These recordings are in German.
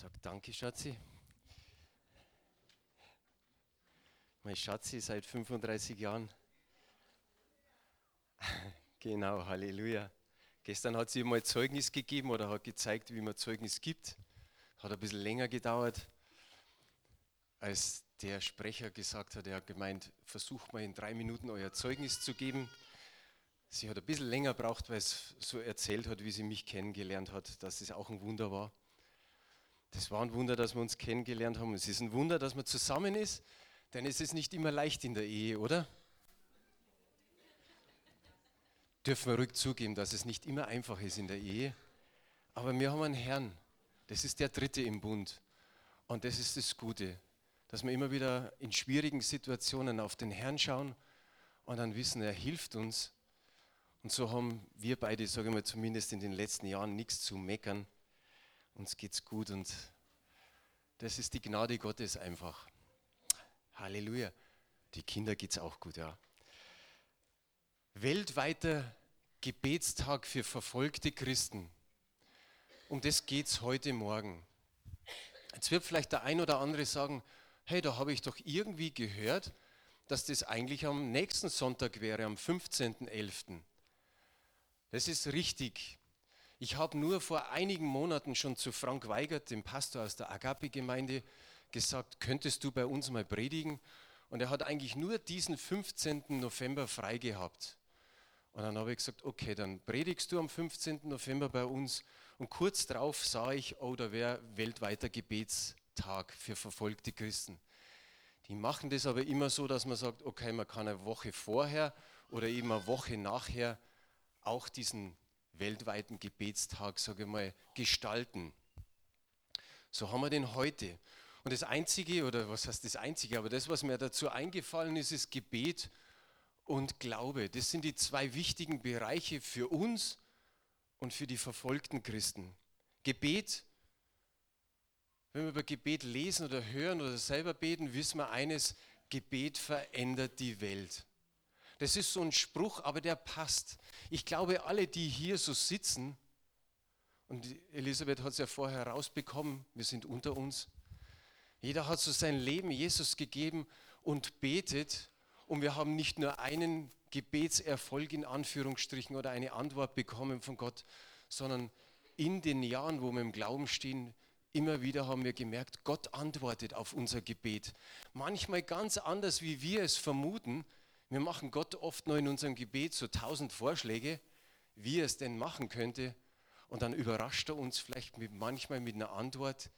Sag danke, Schatzi. Mein Schatzi seit 35 Jahren. genau, Halleluja. Gestern hat sie mal Zeugnis gegeben oder hat gezeigt, wie man Zeugnis gibt. Hat ein bisschen länger gedauert, als der Sprecher gesagt hat. Er hat gemeint, versucht mal in drei Minuten euer Zeugnis zu geben. Sie hat ein bisschen länger braucht, weil es so erzählt hat, wie sie mich kennengelernt hat, dass es auch ein Wunder war. Das war ein Wunder, dass wir uns kennengelernt haben. Es ist ein Wunder, dass man zusammen ist, denn es ist nicht immer leicht in der Ehe, oder? Dürfen wir ruhig zugeben, dass es nicht immer einfach ist in der Ehe. Aber wir haben einen Herrn. Das ist der Dritte im Bund. Und das ist das Gute, dass wir immer wieder in schwierigen Situationen auf den Herrn schauen und dann wissen, er hilft uns. Und so haben wir beide, sage ich mal, zumindest in den letzten Jahren nichts zu meckern uns geht's gut und das ist die Gnade Gottes einfach. Halleluja. Die Kinder geht's auch gut, ja. Weltweiter Gebetstag für verfolgte Christen. Um das geht's heute Morgen. Jetzt wird vielleicht der ein oder andere sagen, hey, da habe ich doch irgendwie gehört, dass das eigentlich am nächsten Sonntag wäre, am 15.11. Das ist richtig. Ich habe nur vor einigen Monaten schon zu Frank Weigert, dem Pastor aus der Agape-Gemeinde, gesagt, könntest du bei uns mal predigen? Und er hat eigentlich nur diesen 15. November frei gehabt. Und dann habe ich gesagt, okay, dann predigst du am 15. November bei uns. Und kurz darauf sah ich, oh, da wäre weltweiter Gebetstag für verfolgte Christen. Die machen das aber immer so, dass man sagt, okay, man kann eine Woche vorher oder eben eine Woche nachher auch diesen weltweiten Gebetstag, sage ich mal, gestalten. So haben wir den heute. Und das Einzige, oder was heißt das Einzige, aber das, was mir dazu eingefallen ist, ist Gebet und Glaube. Das sind die zwei wichtigen Bereiche für uns und für die verfolgten Christen. Gebet, wenn wir über Gebet lesen oder hören oder selber beten, wissen wir eines, Gebet verändert die Welt. Das ist so ein Spruch, aber der passt. Ich glaube, alle, die hier so sitzen, und Elisabeth hat es ja vorher rausbekommen, wir sind unter uns, jeder hat so sein Leben Jesus gegeben und betet. Und wir haben nicht nur einen Gebetserfolg in Anführungsstrichen oder eine Antwort bekommen von Gott, sondern in den Jahren, wo wir im Glauben stehen, immer wieder haben wir gemerkt, Gott antwortet auf unser Gebet. Manchmal ganz anders, wie wir es vermuten, wir machen Gott oft nur in unserem Gebet so tausend Vorschläge, wie er es denn machen könnte. Und dann überrascht er uns vielleicht mit, manchmal mit einer Antwort,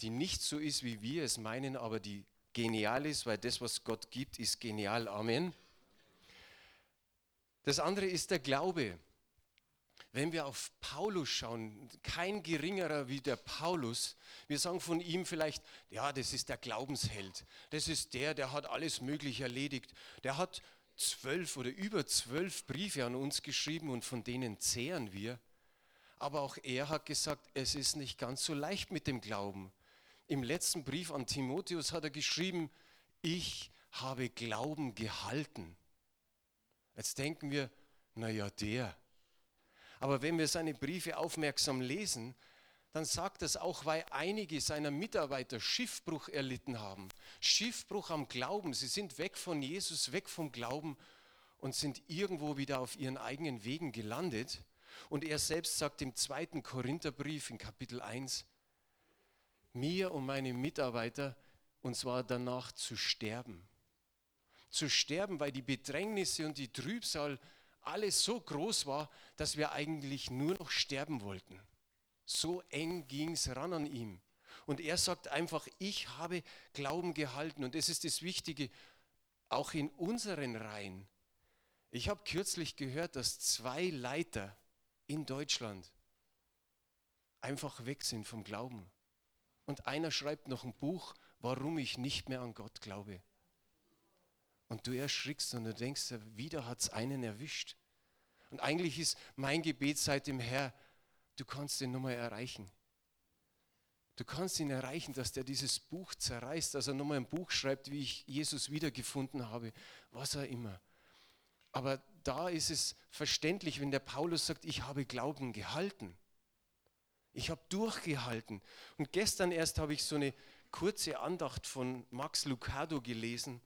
die nicht so ist, wie wir es meinen, aber die genial ist, weil das, was Gott gibt, ist genial. Amen. Das andere ist der Glaube. Wenn wir auf Paulus schauen, kein geringerer wie der Paulus, wir sagen von ihm vielleicht, ja, das ist der Glaubensheld. Das ist der, der hat alles Mögliche erledigt. Der hat zwölf oder über zwölf Briefe an uns geschrieben und von denen zehren wir. Aber auch er hat gesagt, es ist nicht ganz so leicht mit dem Glauben. Im letzten Brief an Timotheus hat er geschrieben, ich habe Glauben gehalten. Jetzt denken wir, naja, der, aber wenn wir seine Briefe aufmerksam lesen, dann sagt das auch, weil einige seiner Mitarbeiter Schiffbruch erlitten haben. Schiffbruch am Glauben. Sie sind weg von Jesus, weg vom Glauben und sind irgendwo wieder auf ihren eigenen Wegen gelandet. Und er selbst sagt im zweiten Korintherbrief in Kapitel 1, mir und meine Mitarbeiter, und zwar danach zu sterben. Zu sterben, weil die Bedrängnisse und die Trübsal alles so groß war, dass wir eigentlich nur noch sterben wollten. So eng ging es ran an ihm. Und er sagt einfach, ich habe Glauben gehalten. Und das ist das Wichtige, auch in unseren Reihen. Ich habe kürzlich gehört, dass zwei Leiter in Deutschland einfach weg sind vom Glauben. Und einer schreibt noch ein Buch, warum ich nicht mehr an Gott glaube. Und du erschrickst und du denkst, wieder hat es einen erwischt. Und eigentlich ist mein Gebet seit dem Herr, du kannst ihn nochmal erreichen. Du kannst ihn erreichen, dass der dieses Buch zerreißt, dass er nochmal ein Buch schreibt, wie ich Jesus wiedergefunden habe, was er immer. Aber da ist es verständlich, wenn der Paulus sagt, ich habe Glauben gehalten. Ich habe durchgehalten. Und gestern erst habe ich so eine kurze Andacht von Max Lucado gelesen.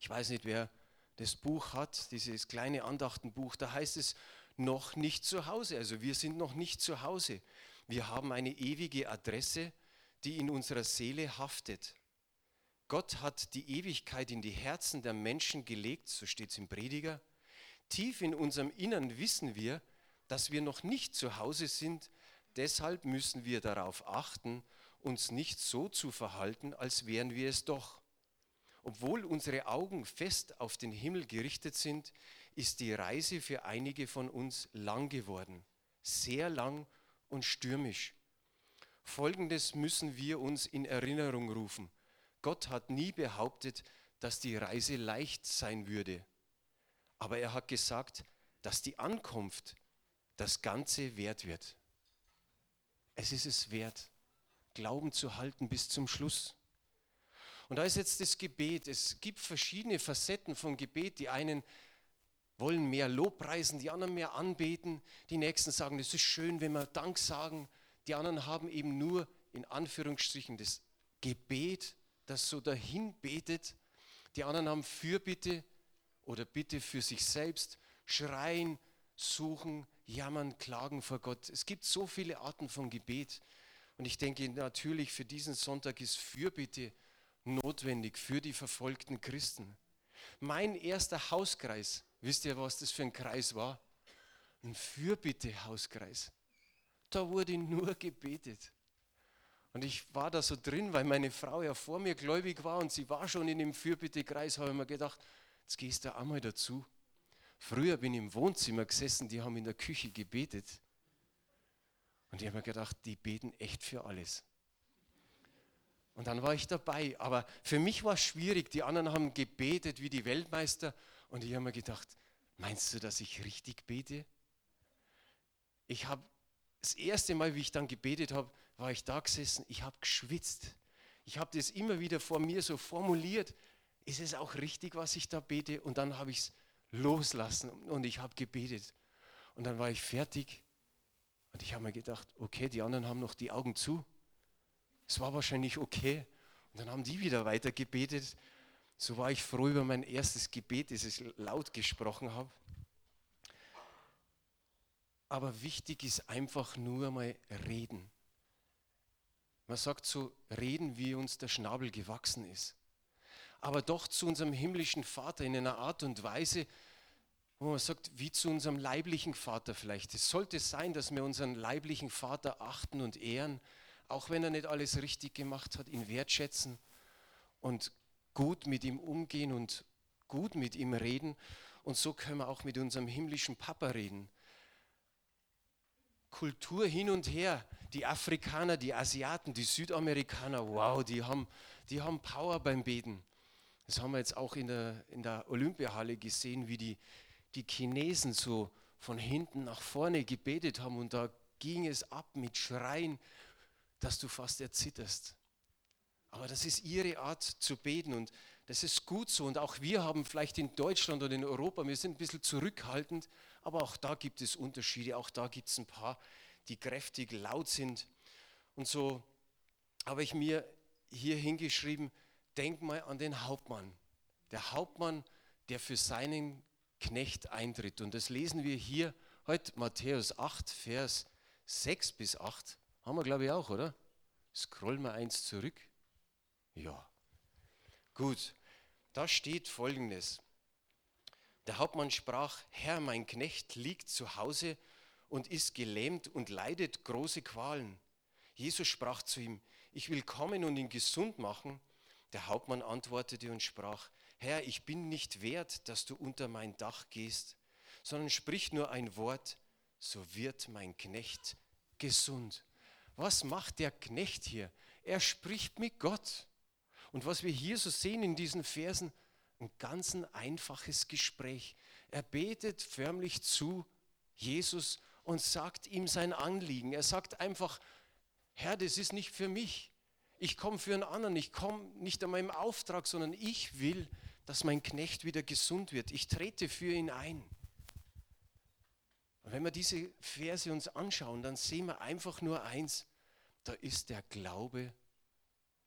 Ich weiß nicht, wer das Buch hat, dieses kleine Andachtenbuch. Da heißt es, noch nicht zu Hause. Also wir sind noch nicht zu Hause. Wir haben eine ewige Adresse, die in unserer Seele haftet. Gott hat die Ewigkeit in die Herzen der Menschen gelegt, so steht es im Prediger. Tief in unserem Innern wissen wir, dass wir noch nicht zu Hause sind. Deshalb müssen wir darauf achten, uns nicht so zu verhalten, als wären wir es doch. Obwohl unsere Augen fest auf den Himmel gerichtet sind, ist die Reise für einige von uns lang geworden, sehr lang und stürmisch. Folgendes müssen wir uns in Erinnerung rufen. Gott hat nie behauptet, dass die Reise leicht sein würde, aber er hat gesagt, dass die Ankunft das Ganze wert wird. Es ist es wert, Glauben zu halten bis zum Schluss. Und da ist jetzt das Gebet. Es gibt verschiedene Facetten vom Gebet. Die einen wollen mehr Lobpreisen, die anderen mehr anbeten. Die nächsten sagen, es ist schön, wenn wir Dank sagen. Die anderen haben eben nur in Anführungsstrichen das Gebet, das so dahin betet. Die anderen haben Fürbitte oder Bitte für sich selbst, schreien, suchen, jammern, klagen vor Gott. Es gibt so viele Arten von Gebet. Und ich denke natürlich, für diesen Sonntag ist Fürbitte notwendig für die verfolgten Christen. Mein erster Hauskreis Wisst ihr, was das für ein Kreis war? Ein Fürbitte-Hauskreis. Da wurde nur gebetet. Und ich war da so drin, weil meine Frau ja vor mir gläubig war und sie war schon in dem Fürbitte-Kreis, habe ich mir gedacht, jetzt gehst du einmal dazu. Früher bin ich im Wohnzimmer gesessen, die haben in der Küche gebetet. Und ich habe mir gedacht, die beten echt für alles. Und dann war ich dabei. Aber für mich war es schwierig. Die anderen haben gebetet wie die Weltmeister und ich habe mir gedacht, meinst du, dass ich richtig bete? Ich habe das erste Mal, wie ich dann gebetet habe, war ich da gesessen, ich habe geschwitzt. Ich habe das immer wieder vor mir so formuliert. Ist es auch richtig, was ich da bete? Und dann habe ich es loslassen und ich habe gebetet. Und dann war ich fertig und ich habe mir gedacht, okay, die anderen haben noch die Augen zu. Es war wahrscheinlich okay. Und dann haben die wieder weiter gebetet so war ich froh über mein erstes Gebet, das ich laut gesprochen habe. Aber wichtig ist einfach nur mal reden. Man sagt so, reden, wie uns der Schnabel gewachsen ist. Aber doch zu unserem himmlischen Vater in einer Art und Weise, wo man sagt, wie zu unserem leiblichen Vater vielleicht. Es sollte sein, dass wir unseren leiblichen Vater achten und ehren, auch wenn er nicht alles richtig gemacht hat, ihn wertschätzen und gut mit ihm umgehen und gut mit ihm reden. Und so können wir auch mit unserem himmlischen Papa reden. Kultur hin und her. Die Afrikaner, die Asiaten, die Südamerikaner, wow, die haben, die haben Power beim Beten. Das haben wir jetzt auch in der, in der Olympiahalle gesehen, wie die, die Chinesen so von hinten nach vorne gebetet haben und da ging es ab mit Schreien, dass du fast erzitterst. Aber das ist ihre Art zu beten und das ist gut so. Und auch wir haben vielleicht in Deutschland oder in Europa, wir sind ein bisschen zurückhaltend, aber auch da gibt es Unterschiede. Auch da gibt es ein paar, die kräftig laut sind. Und so habe ich mir hier hingeschrieben, denk mal an den Hauptmann. Der Hauptmann, der für seinen Knecht eintritt. Und das lesen wir hier heute Matthäus 8, Vers 6 bis 8. Haben wir, glaube ich, auch, oder? Scrollen wir eins zurück. Ja. Gut, da steht folgendes. Der Hauptmann sprach, Herr, mein Knecht liegt zu Hause und ist gelähmt und leidet große Qualen. Jesus sprach zu ihm, ich will kommen und ihn gesund machen. Der Hauptmann antwortete und sprach, Herr, ich bin nicht wert, dass du unter mein Dach gehst, sondern sprich nur ein Wort, so wird mein Knecht gesund. Was macht der Knecht hier? Er spricht mit Gott. Und was wir hier so sehen in diesen Versen, ein ganz einfaches Gespräch. Er betet förmlich zu Jesus und sagt ihm sein Anliegen. Er sagt einfach, Herr, das ist nicht für mich. Ich komme für einen anderen. Ich komme nicht an meinem Auftrag, sondern ich will, dass mein Knecht wieder gesund wird. Ich trete für ihn ein. Und wenn wir diese Verse uns anschauen, dann sehen wir einfach nur eins, da ist der Glaube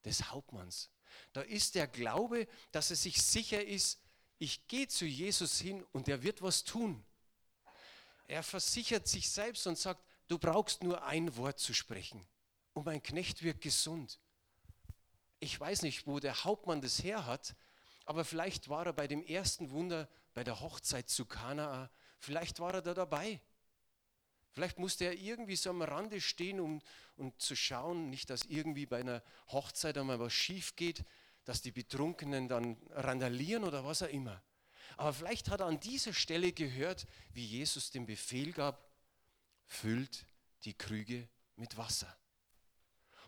des Hauptmanns. Da ist der Glaube, dass er sich sicher ist, ich gehe zu Jesus hin und er wird was tun. Er versichert sich selbst und sagt, du brauchst nur ein Wort zu sprechen und mein Knecht wird gesund. Ich weiß nicht, wo der Hauptmann das her hat, aber vielleicht war er bei dem ersten Wunder, bei der Hochzeit zu Kanaa, vielleicht war er da dabei. Vielleicht musste er irgendwie so am Rande stehen, um, um zu schauen, nicht, dass irgendwie bei einer Hochzeit einmal was schief geht, dass die Betrunkenen dann randalieren oder was auch immer. Aber vielleicht hat er an dieser Stelle gehört, wie Jesus den Befehl gab, füllt die Krüge mit Wasser.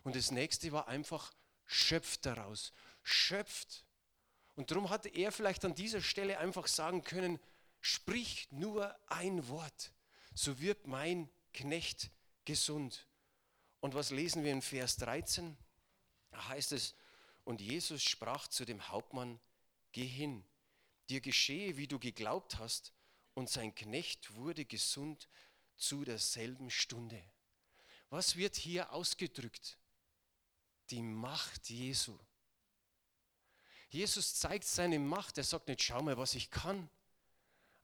Und das nächste war einfach, schöpft daraus, schöpft. Und darum hatte er vielleicht an dieser Stelle einfach sagen können, sprich nur ein Wort so wird mein Knecht gesund. Und was lesen wir in Vers 13? Da heißt es, und Jesus sprach zu dem Hauptmann, geh hin, dir geschehe, wie du geglaubt hast, und sein Knecht wurde gesund zu derselben Stunde. Was wird hier ausgedrückt? Die Macht Jesu. Jesus zeigt seine Macht. Er sagt nicht, schau mal, was ich kann,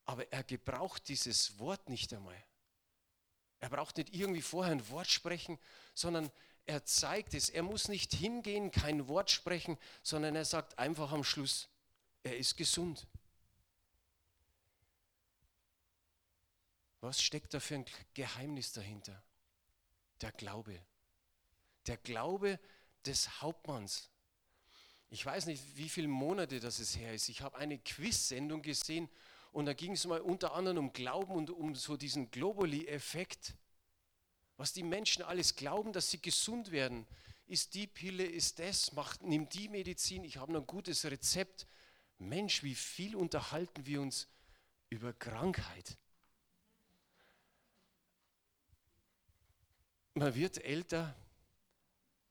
aber er gebraucht dieses Wort nicht einmal. Er braucht nicht irgendwie vorher ein Wort sprechen, sondern er zeigt es. Er muss nicht hingehen, kein Wort sprechen, sondern er sagt einfach am Schluss, er ist gesund. Was steckt da für ein Geheimnis dahinter? Der Glaube. Der Glaube des Hauptmanns. Ich weiß nicht, wie viele Monate das es her ist. Ich habe eine Quiz-Sendung gesehen und da ging es mal unter anderem um Glauben und um so diesen Globally-Effekt. Was die Menschen alles glauben, dass sie gesund werden. Ist die Pille, ist das, macht, nimm die Medizin, ich habe noch ein gutes Rezept. Mensch, wie viel unterhalten wir uns über Krankheit. Man wird älter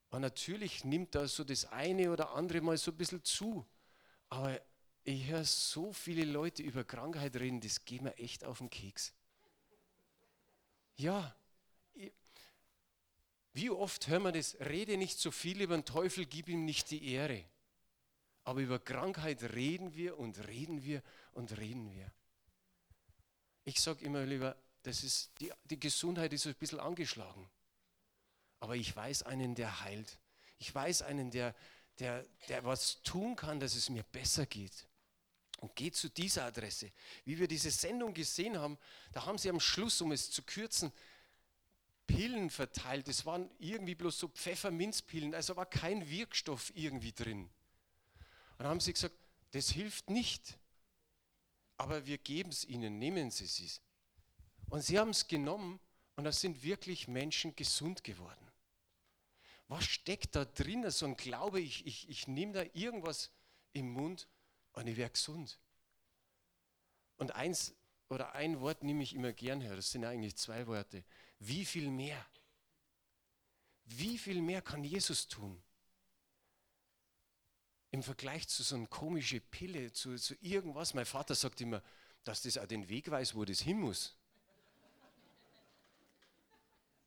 und natürlich nimmt da so das eine oder andere mal so ein bisschen zu. Aber ich höre so viele Leute über Krankheit reden, das geht mir echt auf den Keks. Ja, wie oft hören wir das? Rede nicht so viel über den Teufel, gib ihm nicht die Ehre. Aber über Krankheit reden wir und reden wir und reden wir. Ich sage immer lieber, das ist, die, die Gesundheit ist ein bisschen angeschlagen. Aber ich weiß einen, der heilt. Ich weiß einen, der, der, der was tun kann, dass es mir besser geht und geht zu dieser Adresse. Wie wir diese Sendung gesehen haben, da haben sie am Schluss, um es zu kürzen, Pillen verteilt. Es waren irgendwie bloß so Pfefferminzpillen, also war kein Wirkstoff irgendwie drin. Und haben sie gesagt, das hilft nicht, aber wir geben es ihnen, nehmen Sie es. Und sie haben es genommen und da sind wirklich Menschen gesund geworden. Was steckt da drin? So ein Glaube, ich, ich, ich nehme da irgendwas im Mund und ich werde gesund. Und eins oder ein Wort nehme ich immer gern her, das sind eigentlich zwei Worte. Wie viel mehr? Wie viel mehr kann Jesus tun? Im Vergleich zu so einer komischen Pille, zu, zu irgendwas. Mein Vater sagt immer, dass das auch den Weg weiß, wo das hin muss.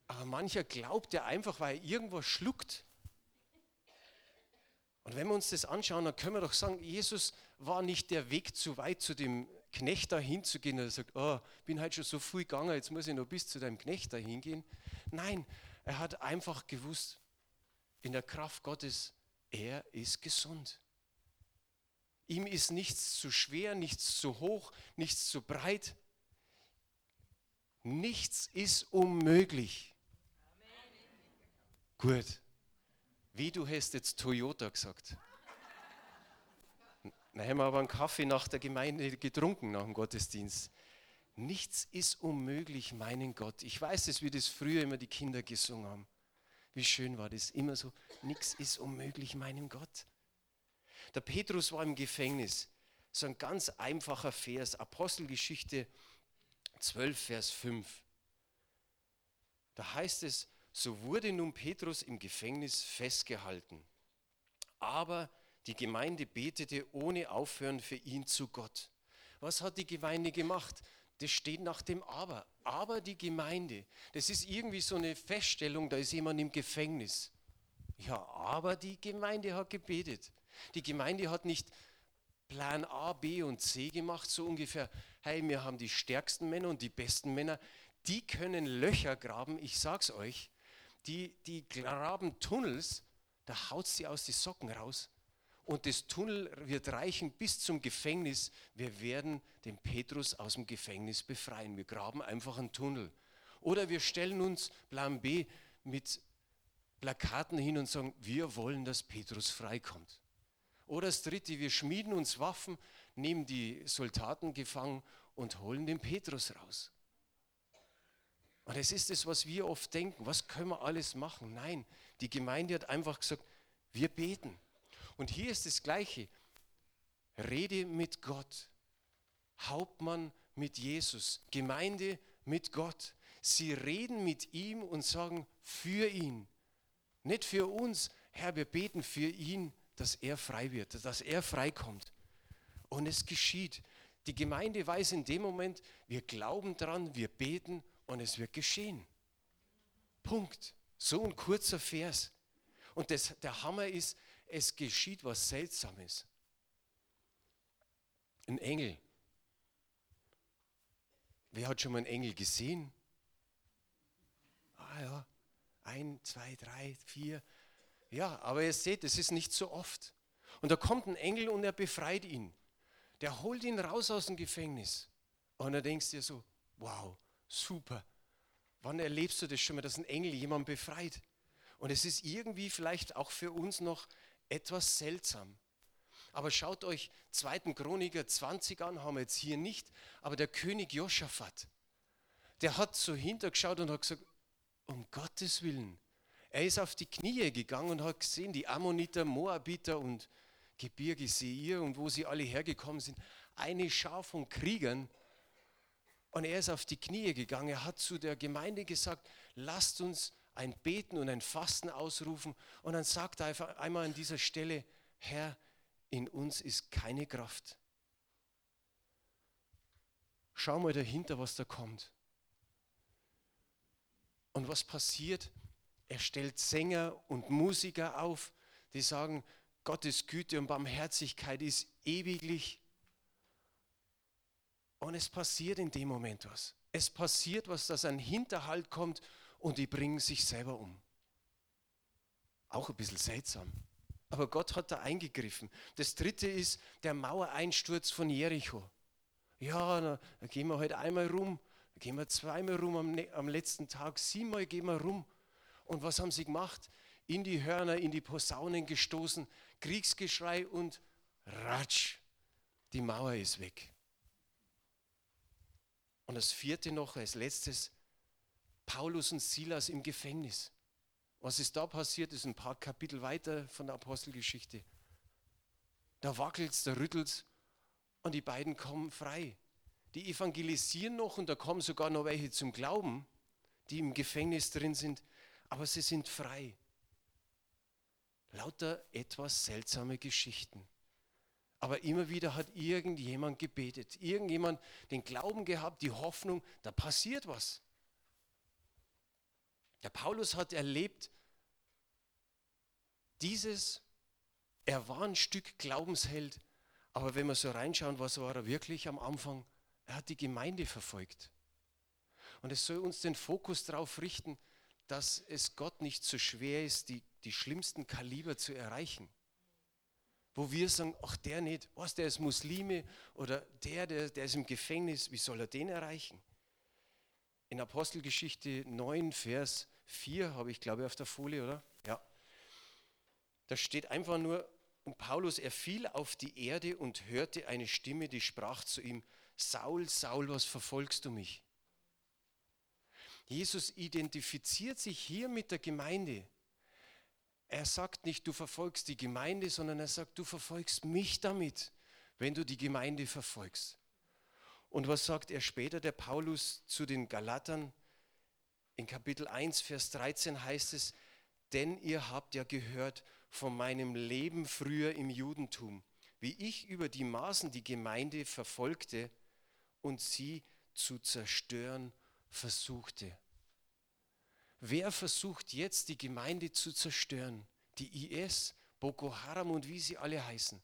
Aber mancher glaubt ja einfach, weil er irgendwas schluckt. Und wenn wir uns das anschauen, dann können wir doch sagen, Jesus war nicht der Weg zu weit zu dem Knecht da hinzugehen er sagt, oh, bin halt schon so früh gegangen, jetzt muss ich noch bis zu deinem Knecht da hingehen. Nein, er hat einfach gewusst, in der Kraft Gottes, er ist gesund. Ihm ist nichts zu schwer, nichts zu hoch, nichts zu breit. Nichts ist unmöglich. Amen. Gut. Wie du hast jetzt Toyota gesagt. Dann haben wir aber einen Kaffee nach der Gemeinde getrunken, nach dem Gottesdienst. Nichts ist unmöglich, meinen Gott. Ich weiß es, wie das früher immer die Kinder gesungen haben. Wie schön war das. Immer so, nichts ist unmöglich, meinem Gott. Der Petrus war im Gefängnis. So ein ganz einfacher Vers, Apostelgeschichte 12, Vers 5. Da heißt es, so wurde nun Petrus im Gefängnis festgehalten. Aber die Gemeinde betete ohne Aufhören für ihn zu Gott. Was hat die Gemeinde gemacht? das steht nach dem Aber. Aber die Gemeinde, das ist irgendwie so eine Feststellung, da ist jemand im Gefängnis. Ja, aber die Gemeinde hat gebetet. Die Gemeinde hat nicht Plan A, B und C gemacht, so ungefähr, hey, wir haben die stärksten Männer und die besten Männer, die können Löcher graben, ich sag's euch, die, die graben Tunnels, da haut sie aus die Socken raus. Und das Tunnel wird reichen bis zum Gefängnis. Wir werden den Petrus aus dem Gefängnis befreien. Wir graben einfach einen Tunnel. Oder wir stellen uns Plan B mit Plakaten hin und sagen, wir wollen, dass Petrus freikommt. Oder das dritte, wir schmieden uns Waffen, nehmen die Soldaten gefangen und holen den Petrus raus. Und es ist es, was wir oft denken, was können wir alles machen? Nein, die Gemeinde hat einfach gesagt, wir beten. Und hier ist das Gleiche. Rede mit Gott. Hauptmann mit Jesus. Gemeinde mit Gott. Sie reden mit ihm und sagen für ihn. Nicht für uns. Herr, wir beten für ihn, dass er frei wird, dass er freikommt. Und es geschieht. Die Gemeinde weiß in dem Moment, wir glauben dran, wir beten und es wird geschehen. Punkt. So ein kurzer Vers. Und das, der Hammer ist, es geschieht was Seltsames. Ein Engel. Wer hat schon mal einen Engel gesehen? Ah ja, ein, zwei, drei, vier. Ja, aber ihr seht, es ist nicht so oft. Und da kommt ein Engel und er befreit ihn. Der holt ihn raus aus dem Gefängnis. Und da denkst du dir so, wow, super. Wann erlebst du das schon mal, dass ein Engel jemanden befreit? Und es ist irgendwie vielleicht auch für uns noch etwas seltsam. Aber schaut euch 2. Chroniker 20 an, haben wir jetzt hier nicht, aber der König Josaphat, der hat so hintergeschaut und hat gesagt, um Gottes Willen. Er ist auf die Knie gegangen und hat gesehen, die Ammoniter, Moabiter und Gebirge Seir und wo sie alle hergekommen sind, eine Schar von Kriegern. Und er ist auf die Knie gegangen. Er hat zu der Gemeinde gesagt, lasst uns ein Beten und ein Fasten ausrufen. Und dann sagt er einfach einmal an dieser Stelle, Herr, in uns ist keine Kraft. Schau mal dahinter, was da kommt. Und was passiert? Er stellt Sänger und Musiker auf, die sagen, Gottes Güte und Barmherzigkeit ist ewiglich. Und es passiert in dem Moment was. Es passiert was, dass ein Hinterhalt kommt und die bringen sich selber um. Auch ein bisschen seltsam. Aber Gott hat da eingegriffen. Das dritte ist der Mauereinsturz von Jericho. Ja, da gehen wir heute einmal rum, da gehen wir zweimal rum am, ne-, am letzten Tag, siebenmal gehen wir rum. Und was haben sie gemacht? In die Hörner, in die Posaunen gestoßen, Kriegsgeschrei und ratsch, die Mauer ist weg. Und das vierte noch als letztes, Paulus und Silas im Gefängnis. Was ist da passiert, ist ein paar Kapitel weiter von der Apostelgeschichte. Da wackelt es, da rüttelt es und die beiden kommen frei. Die evangelisieren noch und da kommen sogar noch welche zum Glauben, die im Gefängnis drin sind, aber sie sind frei. Lauter etwas seltsame Geschichten. Aber immer wieder hat irgendjemand gebetet, irgendjemand den Glauben gehabt, die Hoffnung, da passiert was. Der Paulus hat erlebt, dieses, er war ein Stück Glaubensheld, aber wenn wir so reinschauen, was war er wirklich am Anfang? Er hat die Gemeinde verfolgt. Und es soll uns den Fokus darauf richten, dass es Gott nicht so schwer ist, die, die schlimmsten Kaliber zu erreichen. Wo wir sagen, ach der nicht, was, der ist Muslime oder der, der, der ist im Gefängnis, wie soll er den erreichen? In Apostelgeschichte 9, Vers 4 habe ich, glaube ich, auf der Folie, oder? Ja. Da steht einfach nur, und Paulus, er fiel auf die Erde und hörte eine Stimme, die sprach zu ihm, Saul, Saul, was verfolgst du mich? Jesus identifiziert sich hier mit der Gemeinde. Er sagt nicht, du verfolgst die Gemeinde, sondern er sagt, du verfolgst mich damit, wenn du die Gemeinde verfolgst. Und was sagt er später, der Paulus, zu den Galatern? In Kapitel 1, Vers 13 heißt es, denn ihr habt ja gehört von meinem Leben früher im Judentum, wie ich über die Maßen die Gemeinde verfolgte und sie zu zerstören versuchte. Wer versucht jetzt die Gemeinde zu zerstören? Die IS, Boko Haram und wie sie alle heißen.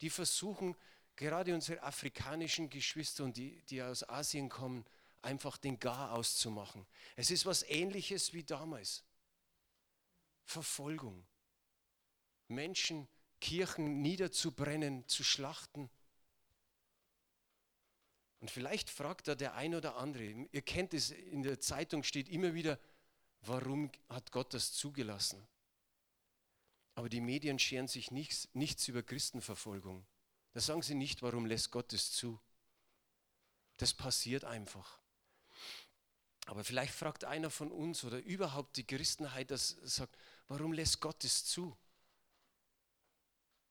Die versuchen gerade unsere afrikanischen Geschwister und die, die aus Asien kommen, einfach den Gar auszumachen. Es ist was ähnliches wie damals. Verfolgung. Menschen, Kirchen niederzubrennen, zu schlachten. Und vielleicht fragt da der ein oder andere, ihr kennt es, in der Zeitung steht immer wieder, warum hat Gott das zugelassen? Aber die Medien scheren sich nichts, nichts über Christenverfolgung. Da sagen sie nicht, warum lässt Gott es zu. Das passiert einfach. Aber vielleicht fragt einer von uns oder überhaupt die Christenheit, das sagt, warum lässt Gott es zu?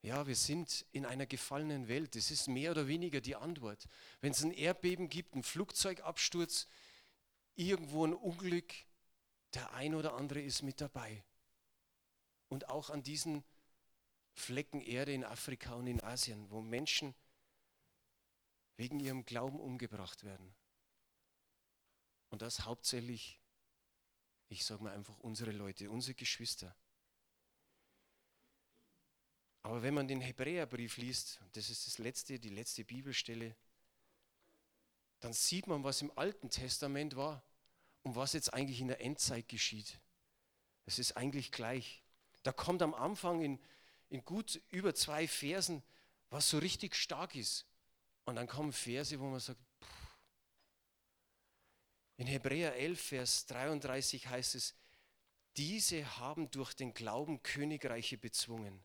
Ja, wir sind in einer gefallenen Welt. Das ist mehr oder weniger die Antwort. Wenn es ein Erdbeben gibt, einen Flugzeugabsturz, irgendwo ein Unglück, der ein oder andere ist mit dabei. Und auch an diesen Flecken Erde in Afrika und in Asien, wo Menschen wegen ihrem Glauben umgebracht werden. Und das hauptsächlich, ich sage mal einfach unsere Leute, unsere Geschwister. Aber wenn man den Hebräerbrief liest, das ist das letzte, die letzte Bibelstelle, dann sieht man, was im Alten Testament war und was jetzt eigentlich in der Endzeit geschieht. Es ist eigentlich gleich. Da kommt am Anfang in, in gut über zwei Versen, was so richtig stark ist. Und dann kommen Verse, wo man sagt, pff. in Hebräer 11, Vers 33 heißt es, diese haben durch den Glauben Königreiche bezwungen,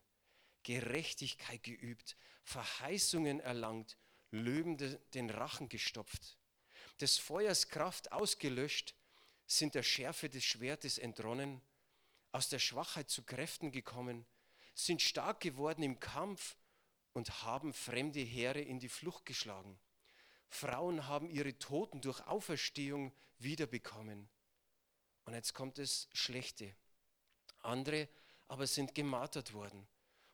Gerechtigkeit geübt, Verheißungen erlangt, Löwen den Rachen gestopft, des Feuers Kraft ausgelöscht, sind der Schärfe des Schwertes entronnen, aus der Schwachheit zu Kräften gekommen, sind stark geworden im Kampf und haben fremde Heere in die Flucht geschlagen. Frauen haben ihre Toten durch Auferstehung wiederbekommen. Und jetzt kommt das Schlechte. Andere aber sind gemartert worden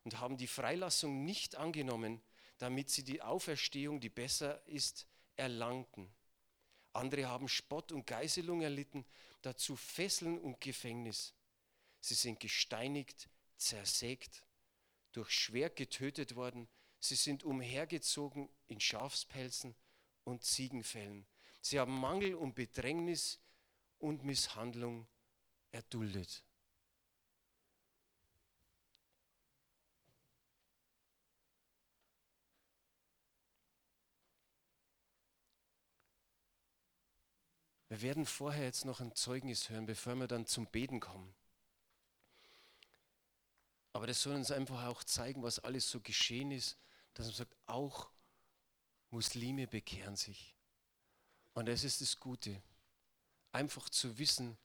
und haben die Freilassung nicht angenommen, damit sie die Auferstehung, die besser ist, erlangten. Andere haben Spott und Geiselung erlitten, dazu Fesseln und Gefängnis. Sie sind gesteinigt, zersägt, durch Schwert getötet worden. Sie sind umhergezogen in Schafspelzen und Ziegenfällen. Sie haben Mangel und Bedrängnis und Misshandlung erduldet. Wir werden vorher jetzt noch ein Zeugnis hören, bevor wir dann zum Beten kommen. Aber das soll uns einfach auch zeigen, was alles so geschehen ist, dass man sagt, auch Muslime bekehren sich. Und das ist das Gute. Einfach zu wissen,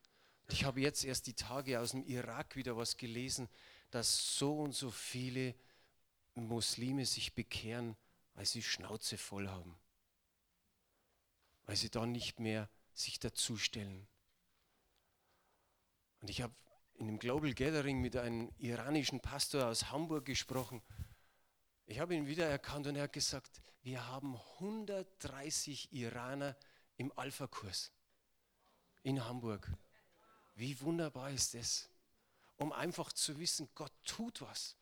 ich habe jetzt erst die Tage aus dem Irak wieder was gelesen, dass so und so viele Muslime sich bekehren, weil sie Schnauze voll haben. Weil sie da nicht mehr sich dazustellen. Und ich habe in einem Global Gathering mit einem iranischen Pastor aus Hamburg gesprochen. Ich habe ihn wiedererkannt und er hat gesagt, wir haben 130 Iraner im Alpha-Kurs in Hamburg. Wie wunderbar ist das? Um einfach zu wissen, Gott tut was.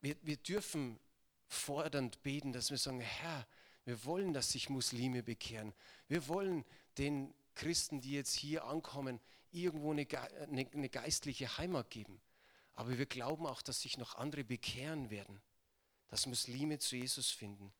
Wir, wir dürfen fordernd beten, dass wir sagen, Herr, wir wollen, dass sich Muslime bekehren. Wir wollen den Christen, die jetzt hier ankommen, irgendwo eine, eine, eine geistliche Heimat geben. Aber wir glauben auch, dass sich noch andere bekehren werden, dass Muslime zu Jesus finden.